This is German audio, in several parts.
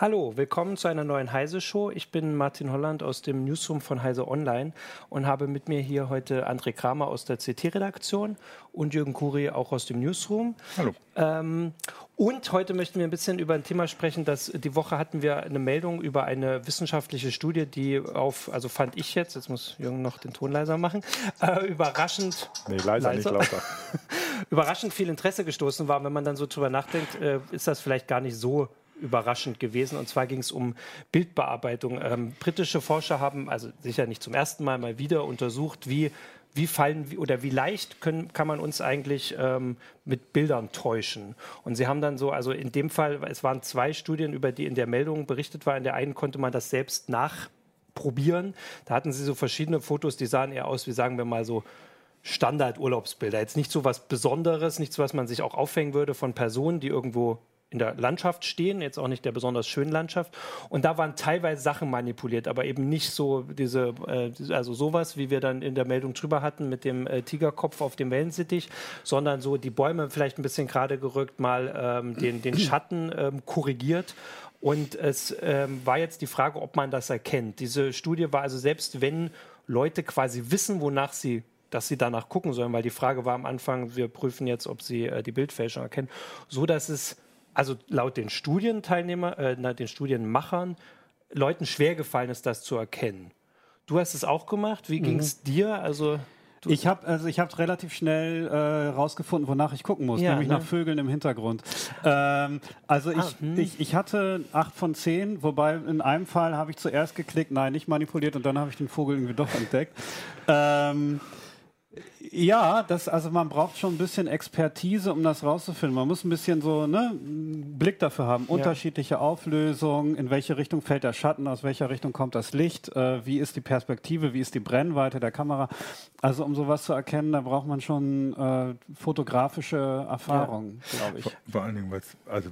Hallo, willkommen zu einer neuen Heise-Show. Ich bin Martin Holland aus dem Newsroom von Heise Online und habe mit mir hier heute André Kramer aus der CT-Redaktion und Jürgen Kuri auch aus dem Newsroom. Hallo. Ähm, und heute möchten wir ein bisschen über ein Thema sprechen, das die Woche hatten wir eine Meldung über eine wissenschaftliche Studie, die auf, also fand ich jetzt, jetzt muss Jürgen noch den Ton leiser machen, äh, überraschend. Nee, leiser, leiser. nicht lauter. überraschend viel Interesse gestoßen war. Wenn man dann so drüber nachdenkt, äh, ist das vielleicht gar nicht so überraschend gewesen. Und zwar ging es um Bildbearbeitung. Ähm, britische Forscher haben, also sicher nicht zum ersten Mal, mal wieder untersucht, wie wie fallen oder wie leicht können, kann man uns eigentlich ähm, mit Bildern täuschen? Und sie haben dann so, also in dem Fall, es waren zwei Studien, über die in der Meldung berichtet war. In der einen konnte man das selbst nachprobieren. Da hatten sie so verschiedene Fotos, die sahen eher aus wie, sagen wir mal, so Standard-Urlaubsbilder. Jetzt nicht so was Besonderes, nichts, was man sich auch aufhängen würde von Personen, die irgendwo in der Landschaft stehen, jetzt auch nicht der besonders schönen Landschaft. Und da waren teilweise Sachen manipuliert, aber eben nicht so diese, äh, also sowas, wie wir dann in der Meldung drüber hatten mit dem äh, Tigerkopf auf dem Wellensittich, sondern so die Bäume vielleicht ein bisschen gerade gerückt, mal ähm, den, den Schatten ähm, korrigiert. Und es ähm, war jetzt die Frage, ob man das erkennt. Diese Studie war also selbst, wenn Leute quasi wissen, wonach sie dass sie danach gucken sollen, weil die Frage war am Anfang, wir prüfen jetzt, ob sie äh, die Bildfälschung erkennen, so dass es also laut den Studienteilnehmer, äh, den Studienmachern, Leuten schwer gefallen ist, das zu erkennen. Du hast es auch gemacht. Wie mhm. ging es dir? Also ich habe also ich habe relativ schnell äh, rausgefunden, wonach ich gucken muss, ja, nämlich ne? nach Vögeln im Hintergrund. Ähm, also ich, ah, hm. ich, ich hatte acht von zehn, wobei in einem Fall habe ich zuerst geklickt, nein, nicht manipuliert und dann habe ich den Vogel irgendwie doch entdeckt. Ähm, ja, das, also man braucht schon ein bisschen Expertise, um das rauszufinden. Man muss ein bisschen so ne, Blick dafür haben. Ja. Unterschiedliche Auflösungen, in welche Richtung fällt der Schatten, aus welcher Richtung kommt das Licht, äh, wie ist die Perspektive, wie ist die Brennweite der Kamera. Also um sowas zu erkennen, da braucht man schon äh, fotografische Erfahrung, ja. glaube ich. Vor, vor allen Dingen, weil also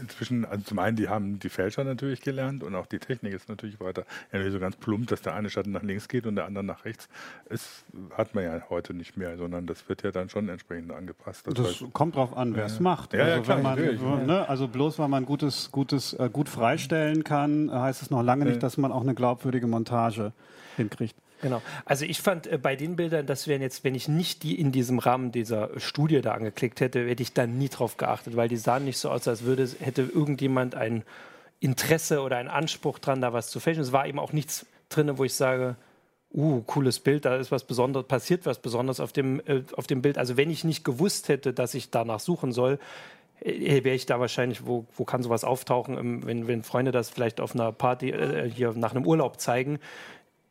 inzwischen, also zum einen, die haben die Fälscher natürlich gelernt und auch die Technik ist natürlich weiter. Ja, so ganz plump, dass der eine Schatten nach links geht und der andere nach rechts. Das hat man ja heute nicht mehr, sondern das wird ja dann schon entsprechend angepasst. Das, das heißt, kommt drauf an, wer es macht. Ja, also, ja, klar, man, ne, also bloß weil man gutes, gutes, äh, gut freistellen kann, heißt es noch lange nicht, dass man auch eine glaubwürdige Montage hinkriegt. Genau. Also ich fand äh, bei den Bildern, das wären jetzt, wenn ich nicht die in diesem Rahmen dieser Studie da angeklickt hätte, hätte ich da nie drauf geachtet, weil die sahen nicht so aus, als würde hätte irgendjemand ein Interesse oder einen Anspruch dran, da was zu fälschen. Es war eben auch nichts drin, wo ich sage, uh, cooles Bild, da ist was Besonderes, passiert was Besonderes auf dem, äh, auf dem Bild. Also wenn ich nicht gewusst hätte, dass ich danach suchen soll, äh, wäre ich da wahrscheinlich, wo, wo kann sowas auftauchen, ähm, wenn, wenn Freunde das vielleicht auf einer Party äh, hier nach einem Urlaub zeigen,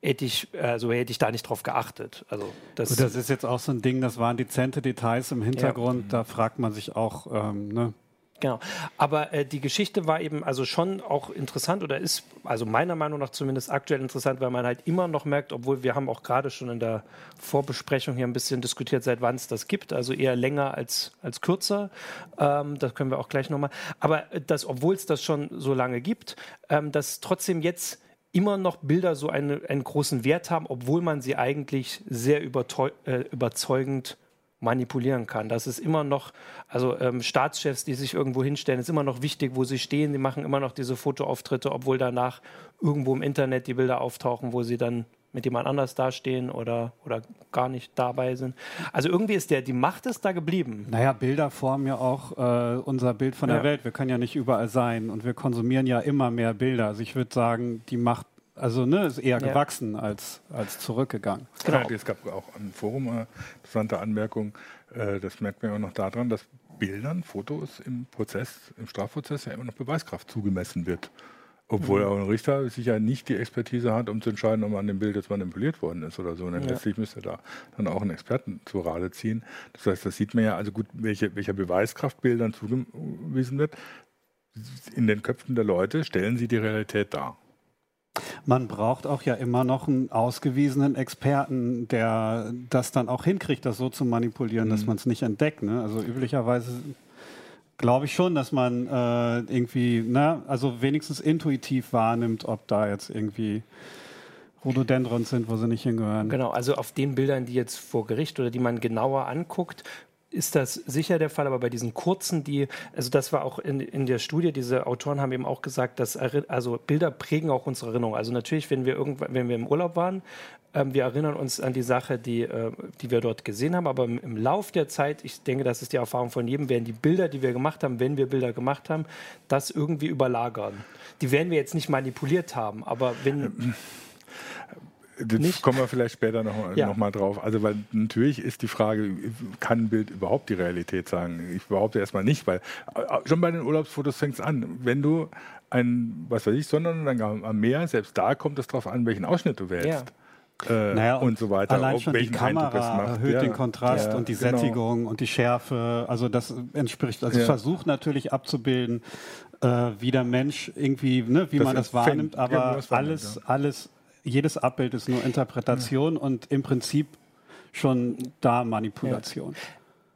hätte ich, also hätte ich da nicht drauf geachtet. Also das, das ist jetzt auch so ein Ding, das waren dezente Details im Hintergrund, ja. da fragt man sich auch, ähm, ne? Genau. Aber äh, die Geschichte war eben also schon auch interessant oder ist, also meiner Meinung nach zumindest aktuell interessant, weil man halt immer noch merkt, obwohl wir haben auch gerade schon in der Vorbesprechung hier ein bisschen diskutiert, seit wann es das gibt, also eher länger als, als kürzer. Ähm, das können wir auch gleich nochmal. Aber äh, das, obwohl es das schon so lange gibt, ähm, dass trotzdem jetzt immer noch Bilder so eine, einen großen Wert haben, obwohl man sie eigentlich sehr äh, überzeugend manipulieren kann. Das ist immer noch, also ähm, Staatschefs, die sich irgendwo hinstellen, ist immer noch wichtig, wo sie stehen. Die machen immer noch diese Fotoauftritte, obwohl danach irgendwo im Internet die Bilder auftauchen, wo sie dann mit jemand anders dastehen oder, oder gar nicht dabei sind. Also irgendwie ist der, die Macht ist da geblieben. Naja, Bilder formen ja auch äh, unser Bild von der ja. Welt. Wir können ja nicht überall sein und wir konsumieren ja immer mehr Bilder. Also ich würde sagen, die Macht also ne, ist eher ja. gewachsen als, als zurückgegangen. Genau. Ja, es gab auch ein Forum eine interessante Anmerkung, äh, das merkt man auch noch daran, dass Bildern, Fotos im Prozess, im Strafprozess ja immer noch Beweiskraft zugemessen wird. Obwohl mhm. auch ein Richter sicher nicht die Expertise hat, um zu entscheiden, ob man dem Bild jetzt manipuliert worden ist oder so. Und ja. letztlich müsste da dann auch einen Experten zur Rade ziehen. Das heißt, das sieht man ja, also gut, welche, welcher Beweiskraft Bildern zugewiesen wird. In den Köpfen der Leute stellen sie die Realität dar. Man braucht auch ja immer noch einen ausgewiesenen Experten, der das dann auch hinkriegt, das so zu manipulieren, mhm. dass man es nicht entdeckt. Ne? Also üblicherweise glaube ich schon, dass man äh, irgendwie, ne, also wenigstens intuitiv wahrnimmt, ob da jetzt irgendwie Rhododendrons sind, wo sie nicht hingehören. Genau, also auf den Bildern, die jetzt vor Gericht oder die man genauer anguckt, ist das sicher der Fall, aber bei diesen kurzen, die, also das war auch in, in der Studie, diese Autoren haben eben auch gesagt, dass also Bilder prägen auch unsere Erinnerung. Also natürlich, wenn wir irgendwann, wenn wir im Urlaub waren, ähm, wir erinnern uns an die Sache, die, äh, die wir dort gesehen haben, aber im, im Lauf der Zeit, ich denke, das ist die Erfahrung von jedem, werden die Bilder, die wir gemacht haben, wenn wir Bilder gemacht haben, das irgendwie überlagern. Die werden wir jetzt nicht manipuliert haben, aber wenn das nicht? kommen wir vielleicht später noch, ja. noch mal drauf. Also, weil natürlich ist die Frage, kann ein Bild überhaupt die Realität sagen? Ich behaupte erstmal nicht, weil äh, schon bei den Urlaubsfotos fängt es an. Wenn du ein, was weiß ich, Sonnenuntergang am Meer, selbst da kommt es darauf an, welchen Ausschnitt du wählst. Ja. Äh, naja, und so weiter. Allein schon die Kamera erhöht ja, den Kontrast ja, und die genau. Sättigung und die Schärfe. Also das entspricht, also ja. versucht natürlich abzubilden, äh, wie der Mensch irgendwie, ne, wie das man das wahrnimmt, aber alles, alles jedes Abbild ist nur Interpretation ja. und im Prinzip schon da Manipulation. Ja.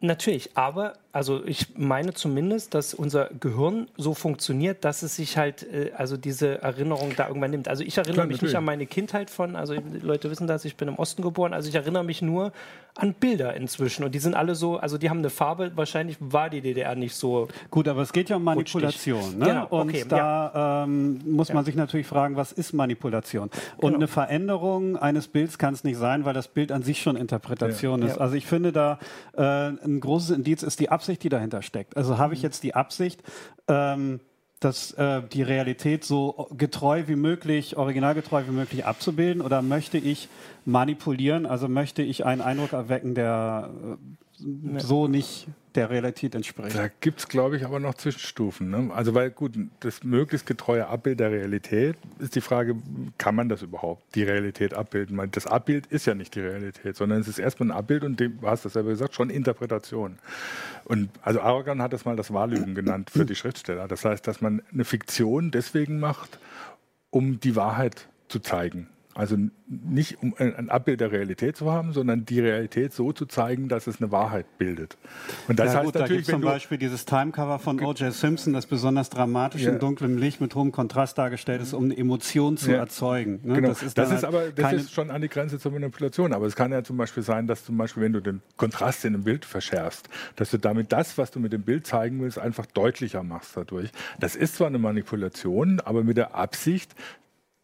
Natürlich, aber also ich meine zumindest, dass unser Gehirn so funktioniert, dass es sich halt, äh, also diese Erinnerung da irgendwann nimmt. Also ich erinnere Klar, mich natürlich. nicht an meine Kindheit von, also Leute wissen das, ich bin im Osten geboren, also ich erinnere mich nur an Bilder inzwischen und die sind alle so, also die haben eine Farbe, wahrscheinlich war die DDR nicht so. Gut, aber es geht ja um Manipulation. Ne? Genau, und okay, da ja. ähm, muss man ja. sich natürlich fragen, was ist Manipulation? Und genau. eine Veränderung eines Bilds kann es nicht sein, weil das Bild an sich schon Interpretation ja. ist. Also ich finde da äh, ein großes Indiz ist die Absicht, die dahinter steckt. Also habe ich mhm. jetzt die Absicht, ähm, dass äh, die Realität so getreu wie möglich, originalgetreu wie möglich abzubilden? Oder möchte ich manipulieren? Also möchte ich einen Eindruck erwecken, der äh, so nicht der Realität entspricht. Da gibt es, glaube ich, aber noch Zwischenstufen. Ne? Also, weil gut, das möglichst getreue Abbild der Realität ist die Frage, kann man das überhaupt, die Realität abbilden? Das Abbild ist ja nicht die Realität, sondern es ist erstmal ein Abbild und du hast das selber gesagt, schon Interpretation. Und also Aragon hat das mal das Wahllügen genannt für die Schriftsteller. Das heißt, dass man eine Fiktion deswegen macht, um die Wahrheit zu zeigen. Also nicht um ein Abbild der Realität zu haben, sondern die Realität so zu zeigen, dass es eine Wahrheit bildet. Und das ja, heißt gut, natürlich, da zum Beispiel dieses Timecover von O.J. Simpson, das besonders dramatisch ja. in dunklem Licht mit hohem Kontrast dargestellt ist, um eine Emotion zu ja. erzeugen. Ne? Genau. Das ist, das ist aber das ist schon an die Grenze zur Manipulation. Aber es kann ja zum Beispiel sein, dass zum Beispiel, wenn du den Kontrast in einem Bild verschärfst, dass du damit das, was du mit dem Bild zeigen willst, einfach deutlicher machst dadurch. Das ist zwar eine Manipulation, aber mit der Absicht,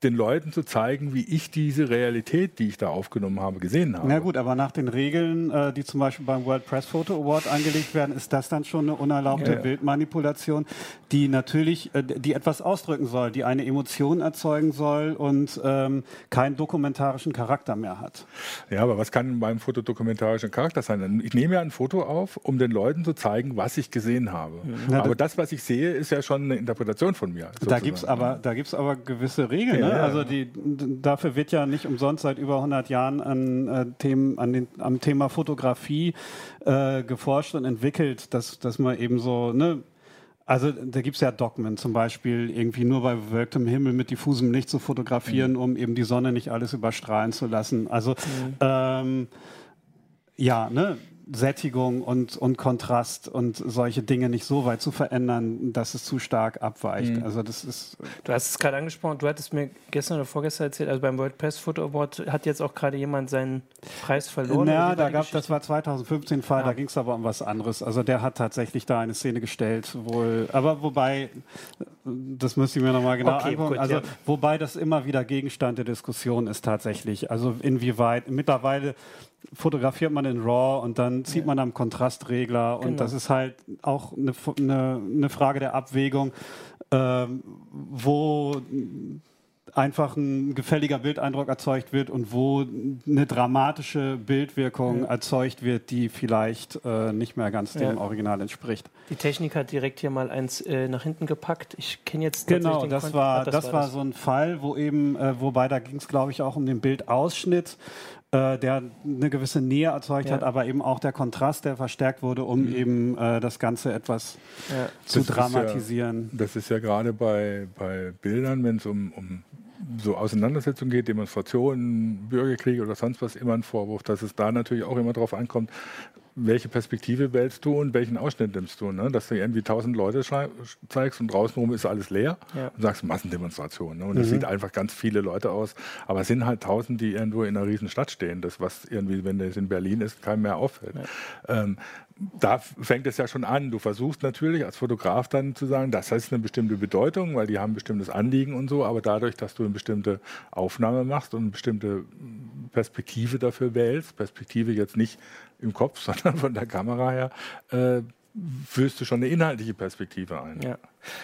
den Leuten zu zeigen, wie ich diese Realität, die ich da aufgenommen habe, gesehen habe. Na gut, aber nach den Regeln, äh, die zum Beispiel beim World Press Photo Award angelegt werden, ist das dann schon eine unerlaubte ja, ja. Bildmanipulation, die natürlich, äh, die etwas ausdrücken soll, die eine Emotion erzeugen soll und ähm, keinen dokumentarischen Charakter mehr hat. Ja, aber was kann beim Foto dokumentarischen Charakter sein? Ich nehme ja ein Foto auf, um den Leuten zu zeigen, was ich gesehen habe. Na, aber das, was ich sehe, ist ja schon eine Interpretation von mir. Sozusagen. Da gibt es aber, aber gewisse Regeln. Ja? Also die, dafür wird ja nicht umsonst seit über 100 Jahren an, äh, Themen, an den, am Thema Fotografie äh, geforscht und entwickelt, dass, dass man eben so, ne, also da gibt es ja Dogmen, zum Beispiel irgendwie nur bei bewölktem Himmel mit diffusem Licht zu fotografieren, mhm. um eben die Sonne nicht alles überstrahlen zu lassen. Also mhm. ähm, ja, ne, Sättigung und, und Kontrast und solche Dinge nicht so weit zu verändern, dass es zu stark abweicht. Mhm. Also das ist. Du hast es gerade angesprochen, du hattest mir gestern oder vorgestern erzählt, also beim WordPress Photo Award hat jetzt auch gerade jemand seinen Preis verloren. Ja, da gab, das war 2015 Fall, ja. da ging es aber um was anderes. Also der hat tatsächlich da eine Szene gestellt, wohl, aber wobei, das müsste ich mir nochmal genau okay, angucken, gut, also ja. wobei das immer wieder Gegenstand der Diskussion ist tatsächlich. Also inwieweit, mittlerweile fotografiert man in RAW und dann zieht ja. man am Kontrastregler und genau. das ist halt auch eine, eine, eine Frage der Abwägung, ähm, wo einfach ein gefälliger Bildeindruck erzeugt wird und wo eine dramatische Bildwirkung ja. erzeugt wird, die vielleicht äh, nicht mehr ganz dem ja. Original entspricht. Die Technik hat direkt hier mal eins äh, nach hinten gepackt. Ich kenne jetzt genau, das war, das, das war, das. so ein Fall, wo eben, äh, wobei da ging es glaube ich auch um den Bildausschnitt äh, der eine gewisse Nähe erzeugt ja. hat, aber eben auch der Kontrast, der verstärkt wurde, um mhm. eben äh, das Ganze etwas ja. zu das dramatisieren. Ist ja, das ist ja gerade bei, bei Bildern, wenn es um, um so Auseinandersetzungen geht, Demonstrationen, Bürgerkriege oder sonst was, immer ein Vorwurf, dass es da natürlich auch immer darauf ankommt, welche Perspektive wählst du und welchen Ausschnitt nimmst du. Ne? Dass du irgendwie tausend Leute zeigst und draußenrum ist alles leer ja. und sagst Massendemonstration. Ne? Und es mhm. sieht einfach ganz viele Leute aus. Aber es sind halt tausend, die irgendwo in einer riesen Stadt stehen. Das, was irgendwie, wenn das in Berlin ist, keinem mehr auffällt. Ja. Ähm, da fängt es ja schon an. Du versuchst natürlich als Fotograf dann zu sagen, das heißt eine bestimmte Bedeutung, weil die haben ein bestimmtes Anliegen und so, aber dadurch, dass du eine bestimmte Aufnahme machst und eine bestimmte Perspektive dafür wählst, Perspektive jetzt nicht im Kopf, sondern von der Kamera her, äh, führst du schon eine inhaltliche Perspektive ein. Ja,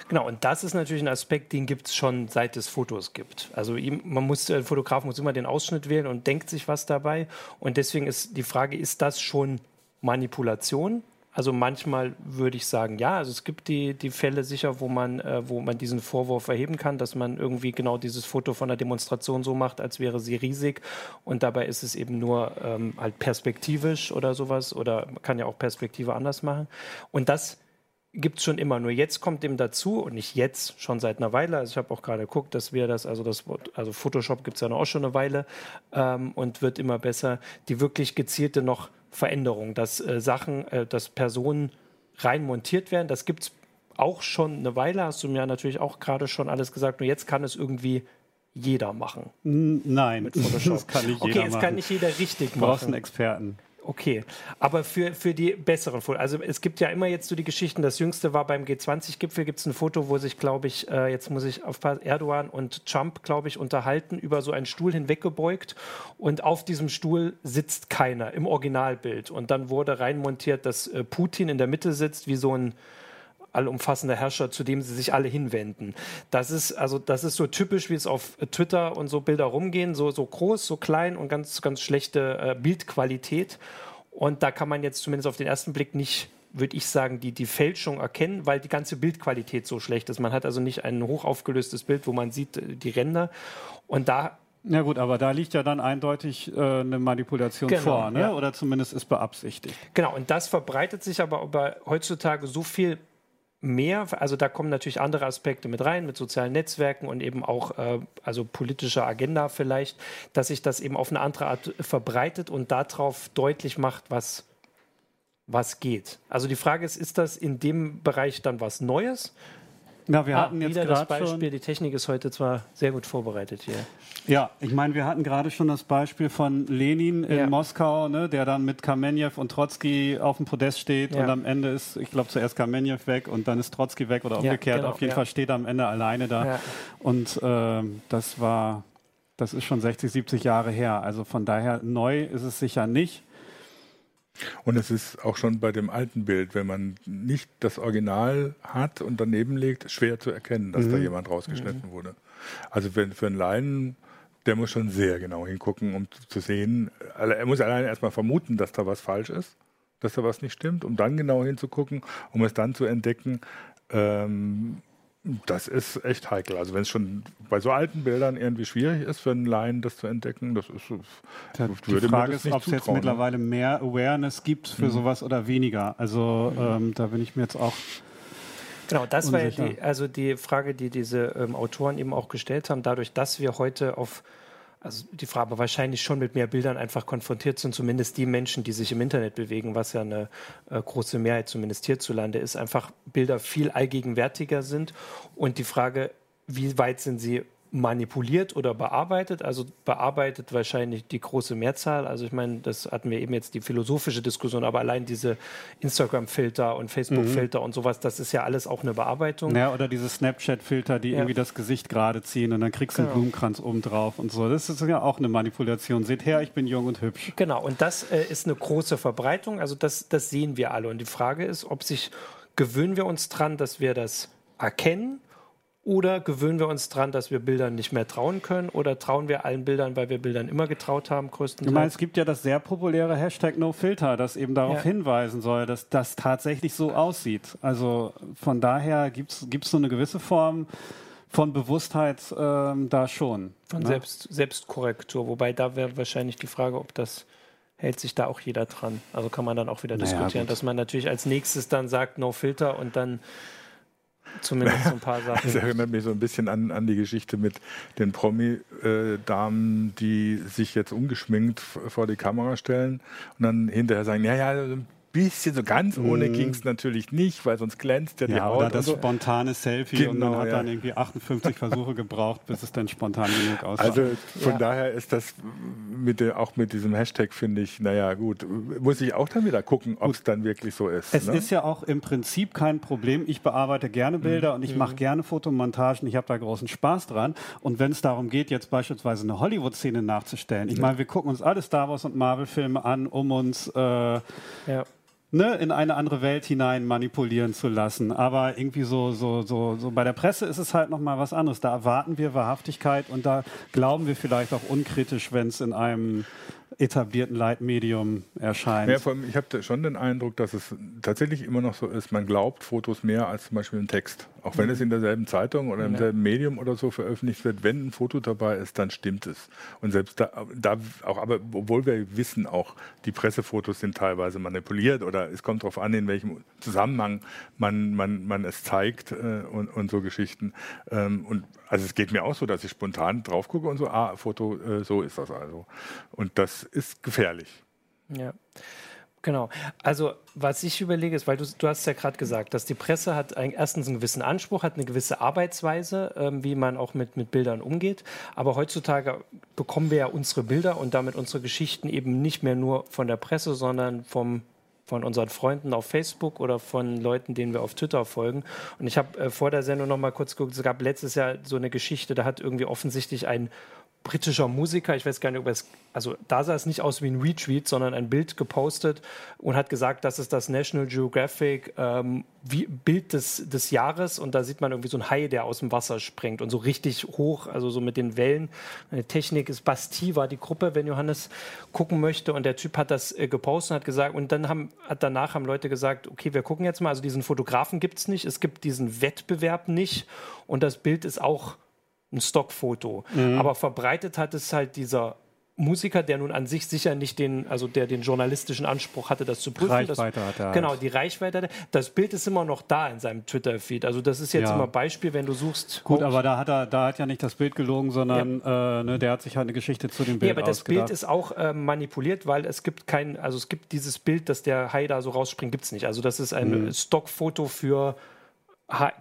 genau. Und das ist natürlich ein Aspekt, den gibt es schon seit es Fotos gibt. Also man muss, der Fotograf muss immer den Ausschnitt wählen und denkt sich was dabei. Und deswegen ist die Frage, ist das schon Manipulation? Also manchmal würde ich sagen, ja. Also es gibt die, die Fälle sicher, wo man, äh, wo man diesen Vorwurf erheben kann, dass man irgendwie genau dieses Foto von der Demonstration so macht, als wäre sie riesig. Und dabei ist es eben nur ähm, halt perspektivisch oder sowas. Oder man kann ja auch Perspektive anders machen. Und das gibt es schon immer. Nur jetzt kommt dem dazu, und nicht jetzt, schon seit einer Weile. Also ich habe auch gerade geguckt, dass wir das, also das also Photoshop gibt es ja noch auch schon eine Weile ähm, und wird immer besser, die wirklich gezielte noch Veränderung, dass äh, Sachen, äh, dass Personen rein montiert werden. Das gibt es auch schon eine Weile, hast du mir natürlich auch gerade schon alles gesagt. Nur jetzt kann es irgendwie jeder machen. Nein, das kann nicht jeder Okay, es kann nicht jeder richtig machen. Du brauchst einen Experten. Okay, aber für, für die besseren Fotos. Also es gibt ja immer jetzt so die Geschichten, das jüngste war beim G20-Gipfel, gibt es ein Foto, wo sich, glaube ich, äh, jetzt muss ich auf Erdogan und Trump, glaube ich, unterhalten, über so einen Stuhl hinweggebeugt und auf diesem Stuhl sitzt keiner im Originalbild. Und dann wurde reinmontiert, dass äh, Putin in der Mitte sitzt, wie so ein allumfassender Herrscher, zu dem sie sich alle hinwenden. Das ist also das ist so typisch, wie es auf Twitter und so Bilder rumgehen, so so groß, so klein und ganz ganz schlechte äh, Bildqualität. Und da kann man jetzt zumindest auf den ersten Blick nicht würde ich sagen, die, die Fälschung erkennen, weil die ganze Bildqualität so schlecht ist. Man hat also nicht ein hochaufgelöstes Bild, wo man sieht äh, die Ränder. Und da ja gut, aber da liegt ja dann eindeutig äh, eine Manipulation genau, vor, ne? Ja. oder zumindest ist beabsichtigt. Genau, und das verbreitet sich aber, aber heutzutage so viel mehr, also da kommen natürlich andere Aspekte mit rein, mit sozialen Netzwerken und eben auch äh, also politischer Agenda vielleicht, dass sich das eben auf eine andere Art verbreitet und darauf deutlich macht, was, was geht. Also die Frage ist, ist das in dem Bereich dann was Neues? Ja, wir ah, hatten jetzt das Beispiel. Schon die Technik ist heute zwar sehr gut vorbereitet hier. Ja, ich meine, wir hatten gerade schon das Beispiel von Lenin in ja. Moskau, ne, der dann mit Kamenjew und Trotzki auf dem Podest steht ja. und am Ende ist, ich glaube, zuerst Kamenjew weg und dann ist Trotzki weg oder umgekehrt. Genau, auf jeden Fall steht er am Ende alleine da. Und ähm, das war, das ist schon 60, 70 Jahre her. Also von daher neu ist es sicher nicht. Und es ist auch schon bei dem alten Bild, wenn man nicht das Original hat und daneben legt, schwer zu erkennen, dass mhm. da jemand rausgeschnitten mhm. wurde. Also wenn, für einen Laien, der muss schon sehr genau hingucken, um zu sehen, er muss allein erstmal vermuten, dass da was falsch ist, dass da was nicht stimmt, um dann genau hinzugucken, um es dann zu entdecken, ähm, das ist echt heikel. Also wenn es schon bei so alten Bildern irgendwie schwierig ist für einen Laien, das zu entdecken, das ist ja, Die Frage ist, ob es jetzt ne? mittlerweile mehr Awareness gibt für mhm. sowas oder weniger. Also mhm. ähm, da bin ich mir jetzt auch Genau, das unsicher. war ja die, also die Frage, die diese ähm, Autoren eben auch gestellt haben. Dadurch, dass wir heute auf also die Frage wahrscheinlich schon mit mehr Bildern einfach konfrontiert sind, zumindest die Menschen, die sich im Internet bewegen, was ja eine äh, große Mehrheit zumindest hierzulande ist, einfach Bilder viel allgegenwärtiger sind. Und die Frage, wie weit sind sie manipuliert oder bearbeitet. Also bearbeitet wahrscheinlich die große Mehrzahl. Also ich meine, das hatten wir eben jetzt die philosophische Diskussion, aber allein diese Instagram-Filter und Facebook-Filter mhm. und sowas, das ist ja alles auch eine Bearbeitung. Ja, oder diese Snapchat-Filter, die ja. irgendwie das Gesicht gerade ziehen und dann kriegst du genau. einen Blumenkranz oben drauf und so. Das ist ja auch eine Manipulation. Seht her, ich bin jung und hübsch. Genau, und das äh, ist eine große Verbreitung. Also das, das sehen wir alle. Und die Frage ist, ob sich gewöhnen wir uns dran, dass wir das erkennen oder gewöhnen wir uns daran, dass wir Bildern nicht mehr trauen können? Oder trauen wir allen Bildern, weil wir Bildern immer getraut haben, größtenteils? Ich meine, es gibt ja das sehr populäre Hashtag NoFilter, das eben darauf ja. hinweisen soll, dass das tatsächlich so aussieht. Also von daher gibt es so eine gewisse Form von Bewusstheit ähm, da schon. Von ne? Selbst, Selbstkorrektur. Wobei da wäre wahrscheinlich die Frage, ob das hält sich da auch jeder dran. Also kann man dann auch wieder naja, diskutieren, gut. dass man natürlich als nächstes dann sagt No Filter und dann Zumindest so ein paar Sachen. Das erinnert mich so ein bisschen an, an die Geschichte mit den Promi-Damen, die sich jetzt ungeschminkt vor die Kamera stellen und dann hinterher sagen, ja, ja, bisschen, so ganz ohne mm. ging es natürlich nicht, weil sonst glänzt ja die ja, Haut. Oder das so. spontane Selfie genau, und man hat ja. dann irgendwie 58 Versuche gebraucht, bis es dann spontan genug aussah. Also von ja. daher ist das mit der, auch mit diesem Hashtag, finde ich, naja, gut, muss ich auch dann wieder gucken, ob es dann wirklich so ist. Es ne? ist ja auch im Prinzip kein Problem. Ich bearbeite gerne mhm. Bilder mhm. und ich mache mhm. gerne Fotomontagen. Ich habe da großen Spaß dran. Und wenn es darum geht, jetzt beispielsweise eine Hollywood-Szene nachzustellen, ich meine, wir gucken uns alle Star Wars und Marvel-Filme an, um uns äh, ja ne, in eine andere Welt hinein manipulieren zu lassen. Aber irgendwie so, so, so, so bei der Presse ist es halt nochmal was anderes. Da erwarten wir Wahrhaftigkeit und da glauben wir vielleicht auch unkritisch, wenn es in einem etablierten Leitmedium erscheint. Ja, allem, ich habe schon den Eindruck, dass es tatsächlich immer noch so ist, man glaubt Fotos mehr als zum Beispiel ein Text. Auch wenn mhm. es in derselben Zeitung oder im ja. selben Medium oder so veröffentlicht wird, wenn ein Foto dabei ist, dann stimmt es. Und selbst da, da auch, aber obwohl wir wissen auch, die Pressefotos sind teilweise manipuliert oder es kommt darauf an, in welchem Zusammenhang man, man, man es zeigt äh, und, und so Geschichten. Ähm, und also es geht mir auch so, dass ich spontan drauf gucke und so, ah, Foto, äh, so ist das also. Und das ist gefährlich. Ja. Genau. Also was ich überlege ist, weil du, du hast ja gerade gesagt, dass die Presse hat ein, erstens einen gewissen Anspruch, hat eine gewisse Arbeitsweise, ähm, wie man auch mit, mit Bildern umgeht. Aber heutzutage bekommen wir ja unsere Bilder und damit unsere Geschichten eben nicht mehr nur von der Presse, sondern vom von unseren Freunden auf Facebook oder von Leuten, denen wir auf Twitter folgen. Und ich habe äh, vor der Sendung noch mal kurz geguckt, es gab letztes Jahr so eine Geschichte, da hat irgendwie offensichtlich ein britischer Musiker, ich weiß gar nicht, ob es, also da sah es nicht aus wie ein Retweet, sondern ein Bild gepostet und hat gesagt, das ist das National Geographic ähm, Bild des, des Jahres und da sieht man irgendwie so ein Hai, der aus dem Wasser springt und so richtig hoch, also so mit den Wellen. Eine Technik ist Bastille war die Gruppe, wenn Johannes gucken möchte und der Typ hat das äh, gepostet und hat gesagt und dann haben, hat danach haben Leute gesagt, okay, wir gucken jetzt mal, also diesen Fotografen gibt es nicht, es gibt diesen Wettbewerb nicht und das Bild ist auch ein Stockfoto. Mhm. Aber verbreitet hat es halt dieser Musiker, der nun an sich sicher nicht den, also der den journalistischen Anspruch hatte, das zu prüfen. Reichweite das, hat er. Genau, die Reichweite. Das Bild ist immer noch da in seinem Twitter-Feed. Also das ist jetzt ja. immer Beispiel, wenn du suchst. Gut, aber da hat er, da hat ja nicht das Bild gelogen, sondern ja. äh, ne, der hat sich halt eine Geschichte zu dem Bild Ja, aber das Bild ist auch äh, manipuliert, weil es gibt kein, also es gibt dieses Bild, dass der Hai da so rausspringt, gibt es nicht. Also das ist ein mhm. Stockfoto für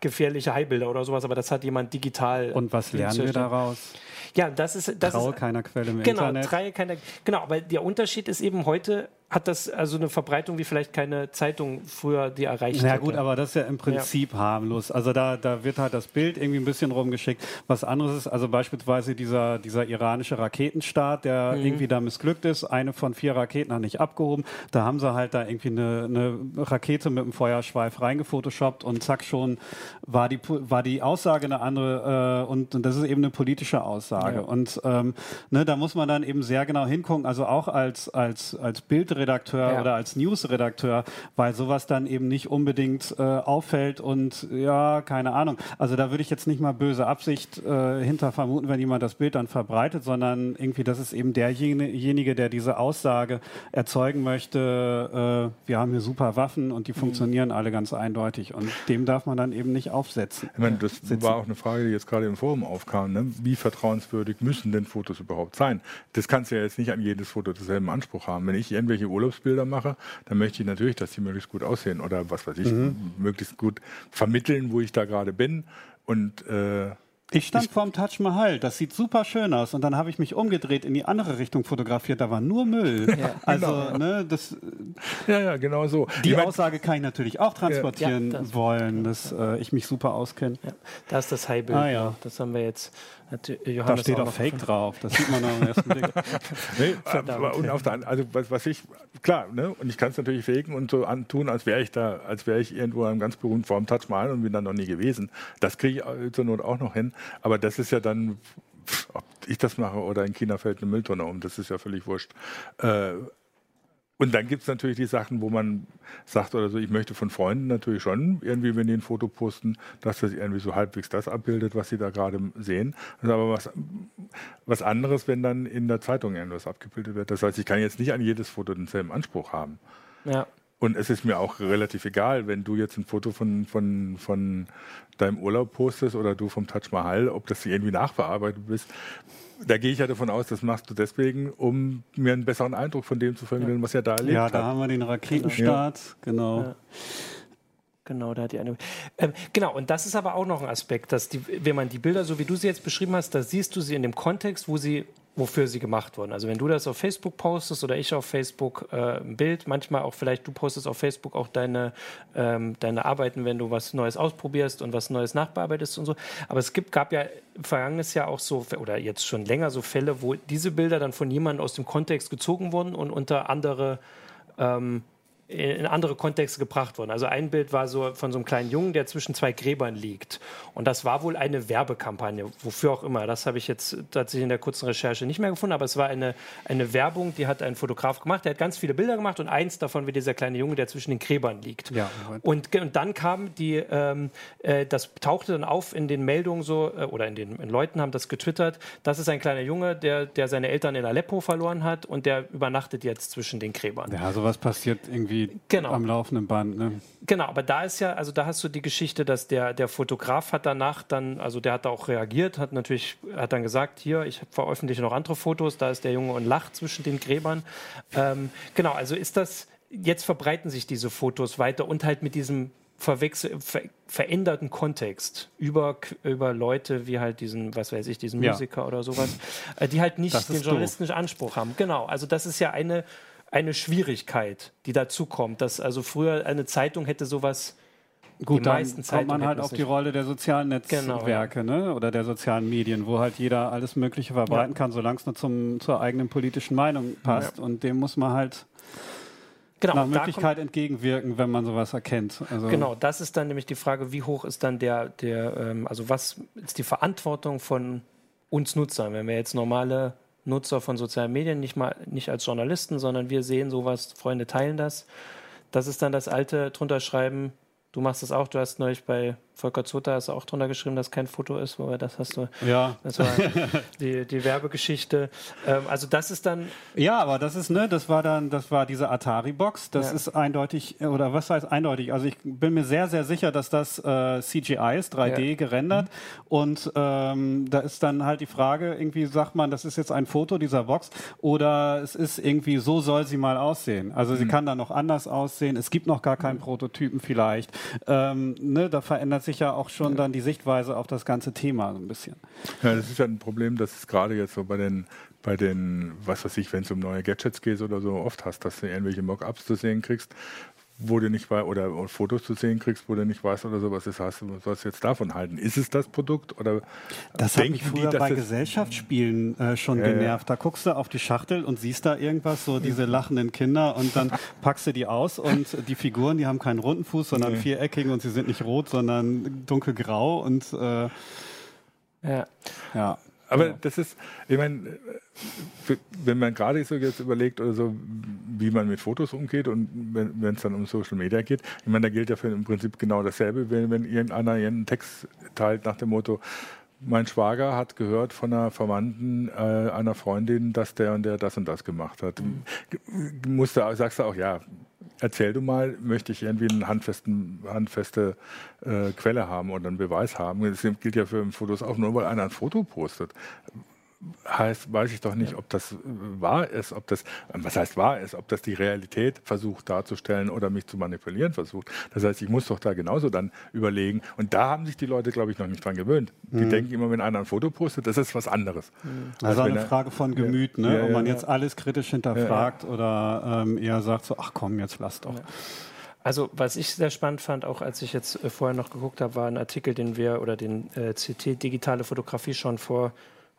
gefährliche Haibilder oder sowas, aber das hat jemand digital. Und was lernen wir daraus? Ja, das ist das Traue ist, keiner Quelle im genau, Internet. Traue keiner, genau, aber der Unterschied ist eben heute hat das also eine Verbreitung, wie vielleicht keine Zeitung früher die erreicht hat. Ja gut, aber das ist ja im Prinzip ja. harmlos. Also da, da wird halt das Bild irgendwie ein bisschen rumgeschickt. Was anderes ist, also beispielsweise dieser, dieser iranische Raketenstart, der mhm. irgendwie da missglückt ist. Eine von vier Raketen hat nicht abgehoben. Da haben sie halt da irgendwie eine, eine Rakete mit einem Feuerschweif reingefotoshoppt und zack schon war die, war die Aussage eine andere äh, und, und das ist eben eine politische Aussage. Ja. Und ähm, ne, da muss man dann eben sehr genau hingucken. Also auch als, als, als Bildredakteur Redakteur ja. oder als Newsredakteur, weil sowas dann eben nicht unbedingt äh, auffällt und ja, keine Ahnung. Also da würde ich jetzt nicht mal böse Absicht äh, hinter vermuten, wenn jemand das Bild dann verbreitet, sondern irgendwie, das ist eben derjenige, der diese Aussage erzeugen möchte, äh, wir haben hier super Waffen und die mhm. funktionieren alle ganz eindeutig und dem darf man dann eben nicht aufsetzen. Ich meine, das sitzen. war auch eine Frage, die jetzt gerade im Forum aufkam. Ne? Wie vertrauenswürdig müssen denn Fotos überhaupt sein? Das kannst du ja jetzt nicht an jedes Foto denselben Anspruch haben. Wenn ich irgendwelche Urlaubsbilder mache, dann möchte ich natürlich, dass die möglichst gut aussehen oder was weiß ich, mhm. möglichst gut vermitteln, wo ich da gerade bin. Und äh, ich stand ich, vorm Taj Mahal, das sieht super schön aus. Und dann habe ich mich umgedreht, in die andere Richtung fotografiert, da war nur Müll. Ja, also, genau. ne, das. Ja, ja, genau so. Die ich Aussage kann ich natürlich auch transportieren ja, das, wollen, dass äh, ich mich super auskenne. Ja, da ist das High-Bild. Ah, ja. Das haben wir jetzt. da steht auch Fake gefunden. drauf, das sieht man am ersten Blick. nee, aber, und auf der, also was, was ich, klar, ne, und ich kann es natürlich faken und so tun, als wäre ich da, als wäre ich irgendwo am ganz berühmten Form Taj Mahal und bin da noch nie gewesen. Das kriege ich zur Not auch noch hin. Aber das ist ja dann, ob ich das mache oder in China fällt eine Mülltonne um, das ist ja völlig wurscht. Äh, und dann gibt es natürlich die Sachen, wo man sagt oder so, ich möchte von Freunden natürlich schon irgendwie, wenn die ein Foto posten, dass das irgendwie so halbwegs das abbildet, was sie da gerade sehen. Das ist aber was, was anderes, wenn dann in der Zeitung irgendwas abgebildet wird. Das heißt, ich kann jetzt nicht an jedes Foto denselben Anspruch haben. Ja. Und es ist mir auch relativ egal, wenn du jetzt ein Foto von, von, von deinem Urlaub postest oder du vom Taj Mahal, ob das irgendwie nachbearbeitet bist. da gehe ich ja davon aus, das machst du deswegen, um mir einen besseren Eindruck von dem zu vermitteln, ja. was er da erlebt Ja, hat. da haben wir den Raketenstart, genau. Ja. Genau, da hat die eine. Ähm, genau, und das ist aber auch noch ein Aspekt, dass die, wenn man die Bilder, so wie du sie jetzt beschrieben hast, da siehst du sie in dem Kontext, wo sie wofür sie gemacht wurden. Also wenn du das auf Facebook postest oder ich auf Facebook äh, ein Bild, manchmal auch vielleicht du postest auf Facebook auch deine, ähm, deine Arbeiten, wenn du was Neues ausprobierst und was Neues nachbearbeitest und so. Aber es gibt, gab ja vergangenes Jahr auch so, oder jetzt schon länger so Fälle, wo diese Bilder dann von jemandem aus dem Kontext gezogen wurden und unter andere ähm, in andere Kontexte gebracht worden. Also ein Bild war so von so einem kleinen Jungen, der zwischen zwei Gräbern liegt. Und das war wohl eine Werbekampagne, wofür auch immer. Das habe ich jetzt tatsächlich in der kurzen Recherche nicht mehr gefunden, aber es war eine, eine Werbung, die hat ein Fotograf gemacht. Der hat ganz viele Bilder gemacht und eins davon wie dieser kleine Junge, der zwischen den Gräbern liegt. Ja, und, und dann kam die, ähm, äh, das tauchte dann auf in den Meldungen so, äh, oder in den in Leuten haben das getwittert, das ist ein kleiner Junge, der, der seine Eltern in Aleppo verloren hat und der übernachtet jetzt zwischen den Gräbern. Ja, sowas passiert irgendwie genau. am laufenden Band. Ne? Genau, aber da ist ja, also da hast du die Geschichte, dass der, der Fotograf hat danach dann, also der hat da auch reagiert, hat natürlich, hat dann gesagt, hier, ich veröffentliche noch andere Fotos, da ist der Junge und lacht zwischen den Gräbern. Ähm, genau, also ist das, jetzt verbreiten sich diese Fotos weiter und halt mit diesem verwechsel, ver, veränderten Kontext über, über Leute wie halt diesen, was weiß ich, diesen ja. Musiker oder sowas, äh, die halt nicht den journalistischen doof. Anspruch haben. Genau, also das ist ja eine eine Schwierigkeit, die dazu kommt, dass also früher eine Zeitung hätte sowas Gut, dann kommt man halt auf die Rolle der sozialen Netzwerke genau, ja. ne? oder der sozialen Medien, wo halt jeder alles Mögliche verbreiten ja. kann, solange es nur zum, zur eigenen politischen Meinung passt. Ja. Und dem muss man halt genau, nach Möglichkeit entgegenwirken, wenn man sowas erkennt. Also genau, das ist dann nämlich die Frage, wie hoch ist dann der, der ähm, also was ist die Verantwortung von uns Nutzern, wenn wir jetzt normale Nutzer von sozialen Medien, nicht mal nicht als Journalisten, sondern wir sehen sowas, Freunde teilen das. Das ist dann das alte drunter schreiben, du machst das auch, du hast neulich bei Volker Zota du auch drunter geschrieben, dass kein Foto ist, wo das hast du. Ja. Das war die, die Werbegeschichte. Ähm, also das ist dann. Ja, aber das ist, ne, das war dann, das war diese Atari-Box. Das ja. ist eindeutig, oder was heißt eindeutig? Also ich bin mir sehr, sehr sicher, dass das äh, CGI ist, 3D ja. gerendert. Mhm. Und ähm, da ist dann halt die Frage, irgendwie sagt man, das ist jetzt ein Foto dieser Box oder es ist irgendwie, so soll sie mal aussehen. Also mhm. sie kann dann noch anders aussehen. Es gibt noch gar keinen mhm. Prototypen vielleicht. Ähm, ne, da verändert sich sich ja auch schon dann die Sichtweise auf das ganze Thema so ein bisschen. Ja, das ist ja ein Problem, dass es gerade jetzt so bei den, bei den, was weiß ich, wenn es um neue Gadgets geht oder so, oft hast, dass du irgendwelche Mockups zu sehen kriegst, wo du nicht weißt, oder, Fotos zu sehen kriegst, wo du nicht weißt oder sowas ist, hast du sollst jetzt davon halten. Ist es das Produkt oder Das hat mich früher die, bei Gesellschaftsspielen äh, schon ja, genervt. Da guckst du auf die Schachtel und siehst da irgendwas, so diese lachenden Kinder und dann packst du die aus und die Figuren, die haben keinen runden Fuß, sondern nee. viereckigen und sie sind nicht rot, sondern dunkelgrau und äh, ja. ja. Aber ja. das ist, ich meine, wenn man gerade so jetzt überlegt oder so, wie man mit Fotos umgeht und wenn es dann um Social Media geht, ich meine, da gilt ja für im Prinzip genau dasselbe, wenn, wenn irgendeiner einen Text teilt nach dem Motto, mein Schwager hat gehört von einer Verwandten äh, einer Freundin, dass der und der das und das gemacht hat. Mhm. Musst du, sagst du auch, ja, erzähl du mal, möchte ich irgendwie eine handfeste äh, Quelle haben oder einen Beweis haben. Das gilt ja für Fotos auch, nur weil einer ein Foto postet heißt, weiß ich doch nicht, ob das wahr ist, ob das, was heißt wahr ist, ob das die Realität versucht darzustellen oder mich zu manipulieren versucht. Das heißt, ich muss doch da genauso dann überlegen. Und da haben sich die Leute, glaube ich, noch nicht dran gewöhnt. Die mhm. denken immer, wenn einer ein Foto postet, das ist was anderes. Mhm. Also eine Frage von Gemüt, ne? Ja, ob man jetzt alles kritisch hinterfragt oder ähm, eher sagt so, ach komm, jetzt lass doch. Also was ich sehr spannend fand, auch als ich jetzt äh, vorher noch geguckt habe, war ein Artikel, den wir oder den äh, CT Digitale Fotografie schon vor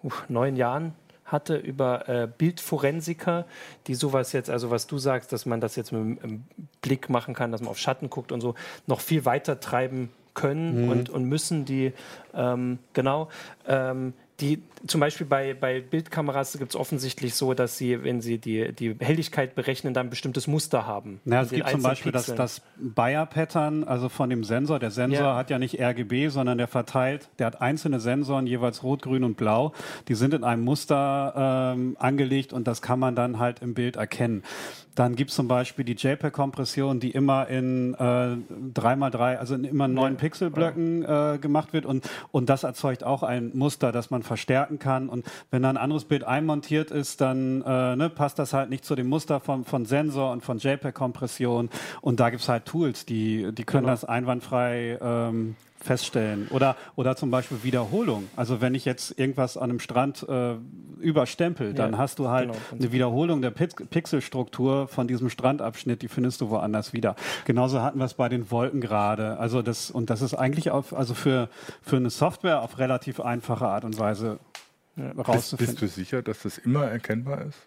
uh, neun Jahren hatte über äh, Bildforensiker, die sowas jetzt, also was du sagst, dass man das jetzt mit einem Blick machen kann, dass man auf Schatten guckt und so, noch viel weiter treiben können mhm. und, und müssen die, ähm, genau, ähm, die zum Beispiel bei, bei Bildkameras gibt es offensichtlich so, dass sie, wenn sie die, die Helligkeit berechnen, dann ein bestimmtes Muster haben. Ja, es gibt zum Beispiel das, das Bayer-Pattern, also von dem Sensor. Der Sensor ja. hat ja nicht RGB, sondern der verteilt, der hat einzelne Sensoren, jeweils rot, grün und blau. Die sind in einem Muster ähm, angelegt und das kann man dann halt im Bild erkennen. Dann gibt es zum Beispiel die JPEG-Kompression, die immer in äh, 3x3, also in immer neun Pixelblöcken äh, gemacht wird und, und das erzeugt auch ein Muster, das man verstärken kann. Und wenn dann ein anderes Bild einmontiert ist, dann äh, ne, passt das halt nicht zu dem Muster von, von Sensor und von JPEG-Kompression. Und da gibt es halt Tools, die, die können genau. das einwandfrei ähm, feststellen. Oder, oder zum Beispiel Wiederholung. Also wenn ich jetzt irgendwas an einem Strand äh, überstempel, dann ja, hast du halt genau, eine Wiederholung der Pixelstruktur von diesem Strandabschnitt, die findest du woanders wieder. Genauso hatten wir es bei den Wolken gerade. Also das, und das ist eigentlich auf, also für, für eine Software auf relativ einfache Art und Weise ja. rauszufinden. Bist, bist du sicher, dass das immer erkennbar ist?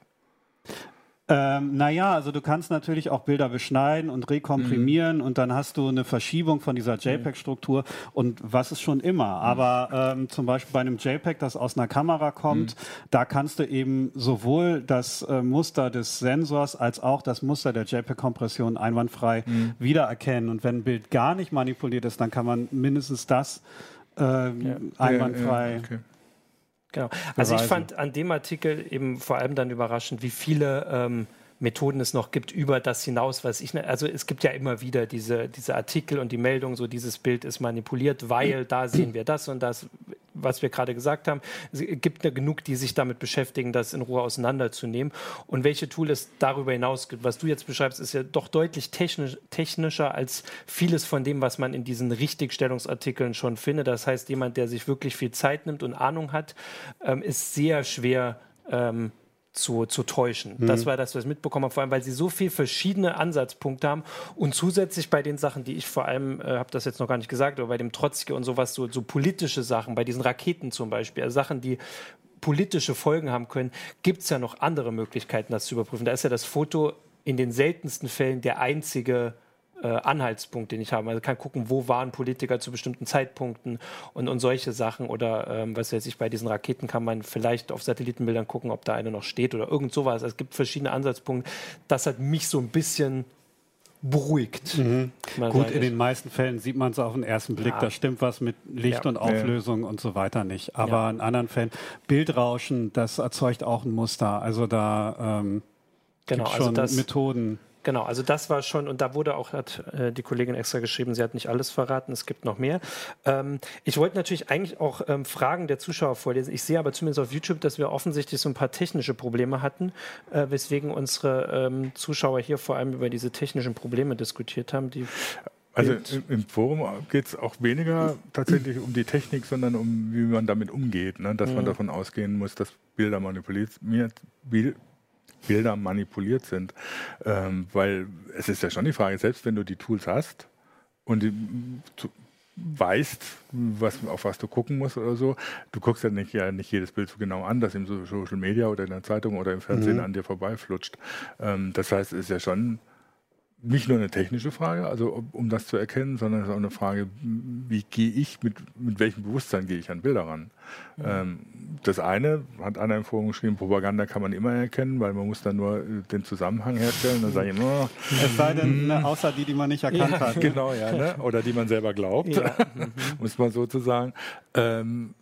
Ähm, naja, also du kannst natürlich auch Bilder beschneiden und rekomprimieren mhm. und dann hast du eine Verschiebung von dieser JPEG-Struktur und was ist schon immer. Mhm. Aber ähm, zum Beispiel bei einem JPEG, das aus einer Kamera kommt, mhm. da kannst du eben sowohl das äh, Muster des Sensors als auch das Muster der JPEG-Kompression einwandfrei mhm. wiedererkennen. Und wenn ein Bild gar nicht manipuliert ist, dann kann man mindestens das äh, ja. einwandfrei. Ja, ja, okay. Genau. Also ich fand an dem Artikel eben vor allem dann überraschend, wie viele ähm, Methoden es noch gibt über das hinaus, was ich, ne, also es gibt ja immer wieder diese, diese Artikel und die Meldung, so dieses Bild ist manipuliert, weil da sehen wir das und das, was wir gerade gesagt haben. Es gibt ja genug, die sich damit beschäftigen, das in Ruhe auseinanderzunehmen. Und welche Tool es darüber hinaus gibt, was du jetzt beschreibst, ist ja doch deutlich technisch, technischer als vieles von dem, was man in diesen Richtigstellungsartikeln schon findet. Das heißt, jemand, der sich wirklich viel Zeit nimmt und Ahnung hat, ähm, ist sehr schwer ähm, zu, zu täuschen. Mhm. Das war das, was ich mitbekommen habe, vor allem, weil sie so viele verschiedene Ansatzpunkte haben und zusätzlich bei den Sachen, die ich vor allem, äh, habe das jetzt noch gar nicht gesagt, aber bei dem Trotzki und sowas, so, so politische Sachen, bei diesen Raketen zum Beispiel, also Sachen, die politische Folgen haben können, gibt es ja noch andere Möglichkeiten, das zu überprüfen. Da ist ja das Foto in den seltensten Fällen der einzige äh, Anhaltspunkt, den ich habe. Also kann gucken, wo waren Politiker zu bestimmten Zeitpunkten und, und solche Sachen. Oder ähm, was weiß ich, bei diesen Raketen kann man vielleicht auf Satellitenbildern gucken, ob da eine noch steht oder irgend sowas. Also es gibt verschiedene Ansatzpunkte. Das hat mich so ein bisschen beruhigt. Mhm. Gut, in den meisten Fällen sieht man es auf den ersten Blick. Ja. Da stimmt was mit Licht ja. und Auflösung ja. und so weiter nicht. Aber in anderen Fällen Bildrauschen, das erzeugt auch ein Muster. Also da ähm, genau, gibt also schon also Methoden. Genau, also das war schon, und da wurde auch, hat äh, die Kollegin extra geschrieben, sie hat nicht alles verraten, es gibt noch mehr. Ähm, ich wollte natürlich eigentlich auch ähm, Fragen der Zuschauer vorlesen. Ich sehe aber zumindest auf YouTube, dass wir offensichtlich so ein paar technische Probleme hatten, äh, weswegen unsere ähm, Zuschauer hier vor allem über diese technischen Probleme diskutiert haben, die also im Forum geht es auch weniger tatsächlich um die Technik, sondern um wie man damit umgeht. Ne? Dass mhm. man davon ausgehen muss, dass Bilder manipuliert, Bilder manipuliert sind. Ähm, weil es ist ja schon die Frage, selbst wenn du die Tools hast und die, zu, weißt, was, auf was du gucken musst oder so, du guckst ja nicht, ja nicht jedes Bild so genau an, das im Social Media oder in der Zeitung oder im Fernsehen mhm. an dir vorbeiflutscht. Ähm, das heißt, es ist ja schon nicht nur eine technische Frage, also um das zu erkennen, sondern es ist auch eine Frage, wie gehe ich, mit, mit welchem Bewusstsein gehe ich an Bilder ran. Ähm, das eine, hat einer im Forum geschrieben, Propaganda kann man immer erkennen, weil man muss dann nur äh, den Zusammenhang herstellen. Dann sage ich immer, es sei denn, ne, außer die, die man nicht erkannt ja. hat. Genau, ja, ne? oder die man selber glaubt, ja. muss man sozusagen. Ähm,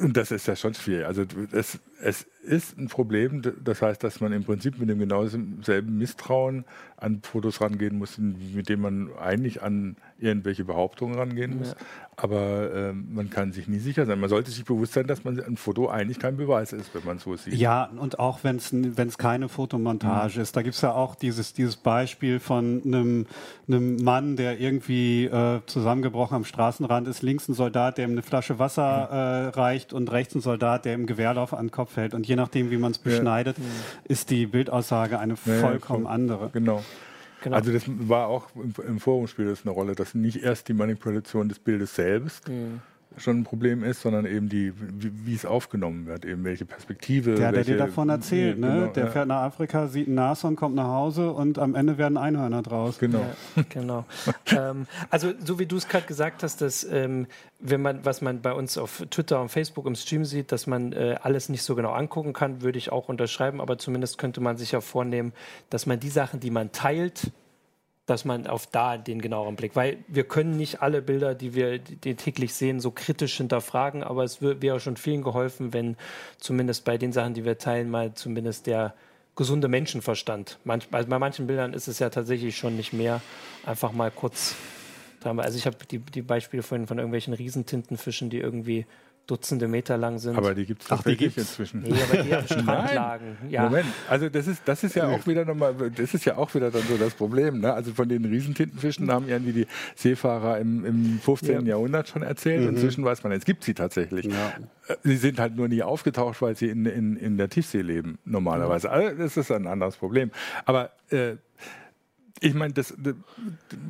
und das ist ja schon schwierig. Also es, es ist ein Problem. Das heißt, dass man im Prinzip mit dem genau selben Misstrauen an Fotos rangehen muss, mit dem man eigentlich an irgendwelche Behauptungen rangehen muss. Ja. Aber äh, man kann sich nie sicher sein. Man sollte sich bewusst sein, dass man ein Foto eigentlich kein Beweis ist, wenn man so sieht. Ja, und auch wenn es keine Fotomontage mhm. ist. Da gibt es ja auch dieses, dieses Beispiel von einem, einem Mann, der irgendwie äh, zusammengebrochen am Straßenrand ist. Links ein Soldat, der ihm eine Flasche Wasser mhm. äh, reicht und rechts ein Soldat, der ihm Gewehrlauf an den Kopf hält. Und je nachdem, wie man es beschneidet, ja. ist die Bildaussage eine vollkommen ja, andere. Genau. Genau. Also das war auch im, im Forum spielt das eine Rolle, dass nicht erst die Manipulation des Bildes selbst mhm. Schon ein Problem ist, sondern eben die, wie, wie, es aufgenommen wird, eben welche Perspektive. Der, welche, der dir davon erzählt, ne? Genau, der ja. fährt nach Afrika, sieht ein Nashorn, kommt nach Hause und am Ende werden Einhörner draus. Genau. Ja, genau. ähm, also so wie du es gerade gesagt hast, dass ähm, wenn man, was man bei uns auf Twitter und Facebook im Stream sieht, dass man äh, alles nicht so genau angucken kann, würde ich auch unterschreiben, aber zumindest könnte man sich ja vornehmen, dass man die Sachen, die man teilt, dass man auf da den genaueren Blick, weil wir können nicht alle Bilder, die wir die täglich sehen, so kritisch hinterfragen, aber es wäre schon vielen geholfen, wenn zumindest bei den Sachen, die wir teilen, mal zumindest der gesunde Menschenverstand. Manch, also bei manchen Bildern ist es ja tatsächlich schon nicht mehr einfach mal kurz. Also ich habe die, die Beispiele von, von irgendwelchen Riesentintenfischen, die irgendwie Dutzende Meter lang sind. Aber die gibt es tatsächlich inzwischen. Nee, aber die am Strand lagen. Ja. Moment, also das ist, das ist ja auch wieder nochmal, das ist ja auch wieder dann so das Problem. Ne? Also von den Riesentintenfischen haben irgendwie die Seefahrer im, im 15. Ja. Jahrhundert schon erzählt. Mhm. Inzwischen weiß man, es gibt sie tatsächlich. Ja. Äh, sie sind halt nur nie aufgetaucht, weil sie in, in, in der Tiefsee leben, normalerweise. Also das ist ein anderes Problem. Aber äh, ich meine, das, das,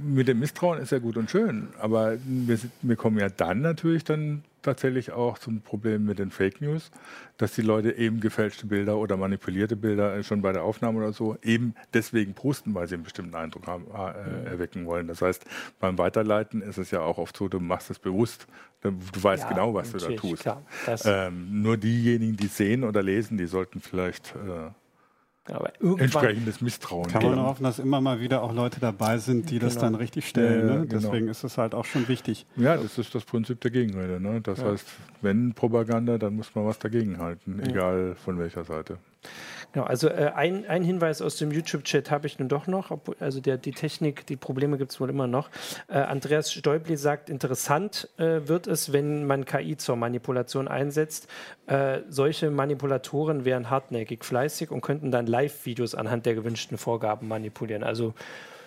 mit dem Misstrauen ist ja gut und schön, aber wir, wir kommen ja dann natürlich dann tatsächlich auch zum Problem mit den Fake News, dass die Leute eben gefälschte Bilder oder manipulierte Bilder schon bei der Aufnahme oder so eben deswegen posten, weil sie einen bestimmten Eindruck haben, äh, erwecken wollen. Das heißt, beim Weiterleiten ist es ja auch oft so, du machst es bewusst. Du weißt ja, genau, was du da tust. Klar, ähm, nur diejenigen, die sehen oder lesen, die sollten vielleicht äh, aber entsprechendes Misstrauen. Kann man hoffen, dass immer mal wieder auch Leute dabei sind, die genau. das dann richtig stellen. Ja, ne? genau. Deswegen ist es halt auch schon wichtig. Ja, das ist das Prinzip der Gegenrede. Ne? Das ja. heißt, wenn Propaganda, dann muss man was dagegen halten, egal von welcher Seite. Genau, also äh, ein, ein Hinweis aus dem YouTube-Chat habe ich nun doch noch. Also der, die Technik, die Probleme gibt es wohl immer noch. Äh, Andreas Stäubli sagt, interessant äh, wird es, wenn man KI zur Manipulation einsetzt. Äh, solche Manipulatoren wären hartnäckig fleißig und könnten dann Live-Videos anhand der gewünschten Vorgaben manipulieren. Also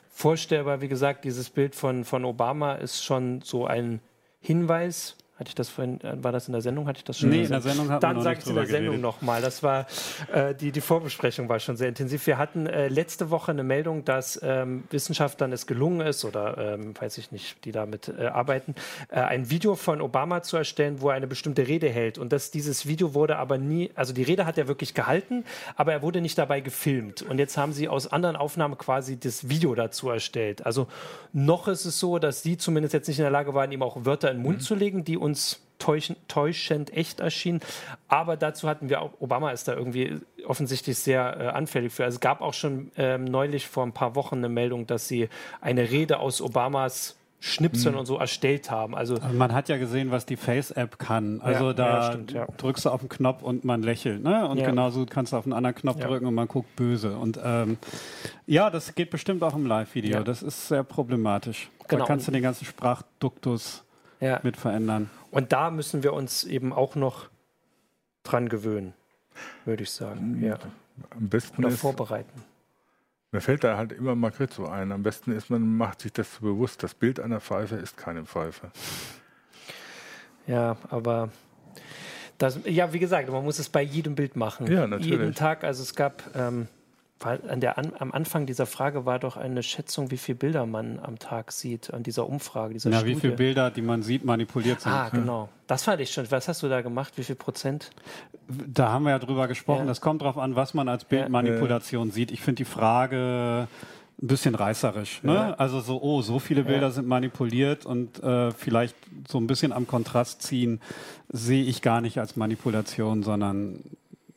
vorstellbar, wie gesagt, dieses Bild von, von Obama ist schon so ein Hinweis hatte ich das vorhin, äh, war das in der Sendung? Hatte ich das schon? Nee, in der Sendung hatten Dann sage ich es in der Sendung nochmal. Das war, äh, die, die Vorbesprechung war schon sehr intensiv. Wir hatten äh, letzte Woche eine Meldung, dass ähm, Wissenschaftlern es gelungen ist, oder ähm, weiß ich nicht, die damit äh, arbeiten, äh, ein Video von Obama zu erstellen, wo er eine bestimmte Rede hält. Und dass dieses Video wurde aber nie, also die Rede hat er wirklich gehalten, aber er wurde nicht dabei gefilmt. Und jetzt haben sie aus anderen Aufnahmen quasi das Video dazu erstellt. Also noch ist es so, dass sie zumindest jetzt nicht in der Lage waren, ihm auch Wörter in den Mund mhm. zu legen, die uns täuschend echt erschienen. Aber dazu hatten wir auch, Obama ist da irgendwie offensichtlich sehr äh, anfällig für. Also es gab auch schon ähm, neulich vor ein paar Wochen eine Meldung, dass sie eine Rede aus Obamas Schnipseln mhm. und so erstellt haben. Also, also man hat ja gesehen, was die Face-App kann. Also ja, da ja, stimmt, ja. drückst du auf den Knopf und man lächelt. Ne? Und genauso kannst du auf einen anderen Knopf drücken und man guckt böse. Und ähm, ja, das geht bestimmt auch im Live-Video. Das ist sehr problematisch. Genau. Da kannst du den ganzen Sprachduktus mit verändern. Und da müssen wir uns eben auch noch dran gewöhnen, würde ich sagen. Ja. Am besten Oder vorbereiten. Mir fällt da halt immer Magritte so ein. Am besten ist, man macht sich das bewusst. Das Bild einer Pfeife ist keine Pfeife. Ja, aber das, ja, wie gesagt, man muss es bei jedem Bild machen. Ja, natürlich. Jeden Tag. Also es gab ähm, an der, an, am Anfang dieser Frage war doch eine Schätzung, wie viele Bilder man am Tag sieht, an dieser Umfrage, dieser Na, Studie. wie viele Bilder, die man sieht, manipuliert sind. Ah, genau. Das fand ich schon. Was hast du da gemacht? Wie viel Prozent? Da haben wir ja drüber gesprochen. Ja. Das kommt darauf an, was man als Bildmanipulation ja. sieht. Ich finde die Frage ein bisschen reißerisch. Ne? Ja. Also so, oh, so viele Bilder sind manipuliert und äh, vielleicht so ein bisschen am Kontrast ziehen, sehe ich gar nicht als Manipulation, sondern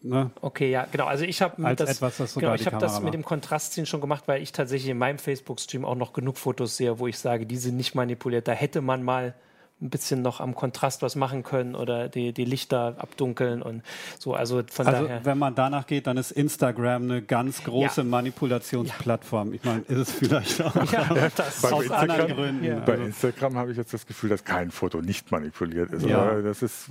Ne? Okay, ja, genau. Also ich habe das, etwas, das, genau, ich hab das mit dem Kontrastziehen schon gemacht, weil ich tatsächlich in meinem Facebook-Stream auch noch genug Fotos sehe, wo ich sage, die sind nicht manipuliert. Da hätte man mal ein bisschen noch am Kontrast was machen können oder die, die Lichter abdunkeln und so. Also von also daher. Wenn man danach geht, dann ist Instagram eine ganz große ja. Manipulationsplattform. Ja. Ich meine, ist es vielleicht auch ja, das aus Instagram, anderen Gründen. Ja. Bei Instagram habe ich jetzt das Gefühl, dass kein Foto nicht manipuliert ist. Ja. Das ist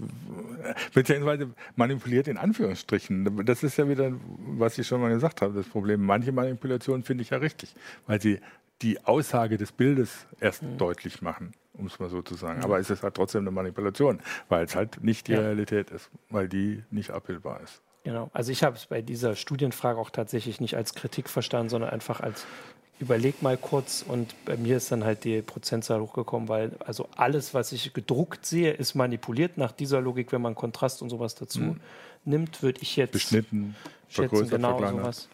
beziehungsweise manipuliert in Anführungsstrichen. Das ist ja wieder, was ich schon mal gesagt habe, das Problem. Manche Manipulationen finde ich ja richtig, weil sie die Aussage des Bildes erst mhm. deutlich machen um es mal so zu sagen. Aber es ist halt trotzdem eine Manipulation, weil es halt nicht die ja. Realität ist, weil die nicht abbildbar ist. Genau. Also ich habe es bei dieser Studienfrage auch tatsächlich nicht als Kritik verstanden, sondern einfach als überleg mal kurz und bei mir ist dann halt die Prozentzahl hochgekommen, weil also alles, was ich gedruckt sehe, ist manipuliert nach dieser Logik, wenn man Kontrast und sowas dazu mhm. nimmt, würde ich jetzt beschnitten, schätzen, genau sowas.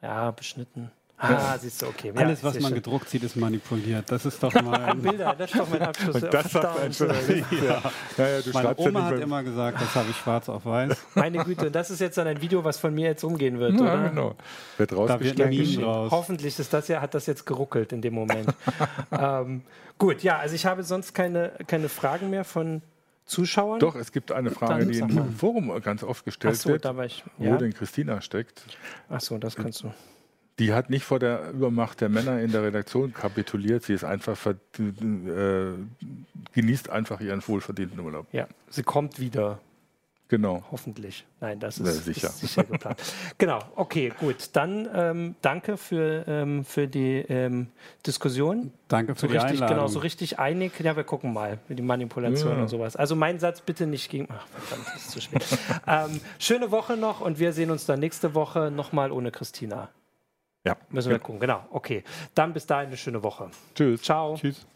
Ja, beschnitten. Ah, siehst du, okay. Ja, Alles, was man schön. gedruckt sieht, ist manipuliert. Das ist doch mal. Bilder, das ist doch mein Abschluss. Und das sagt ein Journalist. ja. Ja, ja, Meine Oma ja hat immer gesagt, das habe ich schwarz auf weiß. Meine Güte, und das ist jetzt dann ein Video, was von mir jetzt umgehen wird, ja, oder? genau. Wird rausgeschnitten. Raus. Hoffentlich ist das ja, hat das jetzt geruckelt in dem Moment. ähm, gut, ja, also ich habe sonst keine, keine Fragen mehr von Zuschauern? Doch, es gibt eine Frage, die im Forum ganz oft gestellt so, wird, ich, ja. wo denn Christina steckt. Ach so, das kannst du. Die hat nicht vor der Übermacht der Männer in der Redaktion kapituliert. Sie ist einfach äh, genießt einfach ihren wohlverdienten Urlaub. Ja, sie kommt wieder. Genau. Hoffentlich. Nein, das ist, ja, sicher. ist sicher geplant. genau, okay, gut. Dann ähm, danke für, ähm, für die ähm, Diskussion. Danke für so die richtig, Einladung. Genau, so richtig einig. Ja, wir gucken mal mit die Manipulation ja. und sowas. Also mein Satz bitte nicht gegen... Ach, verdammt, ist zu spät. Ähm, schöne Woche noch und wir sehen uns dann nächste Woche nochmal ohne Christina. Ja. Müssen wir gucken, genau. Okay. Dann bis dahin eine schöne Woche. Tschüss. Ciao. Tschüss.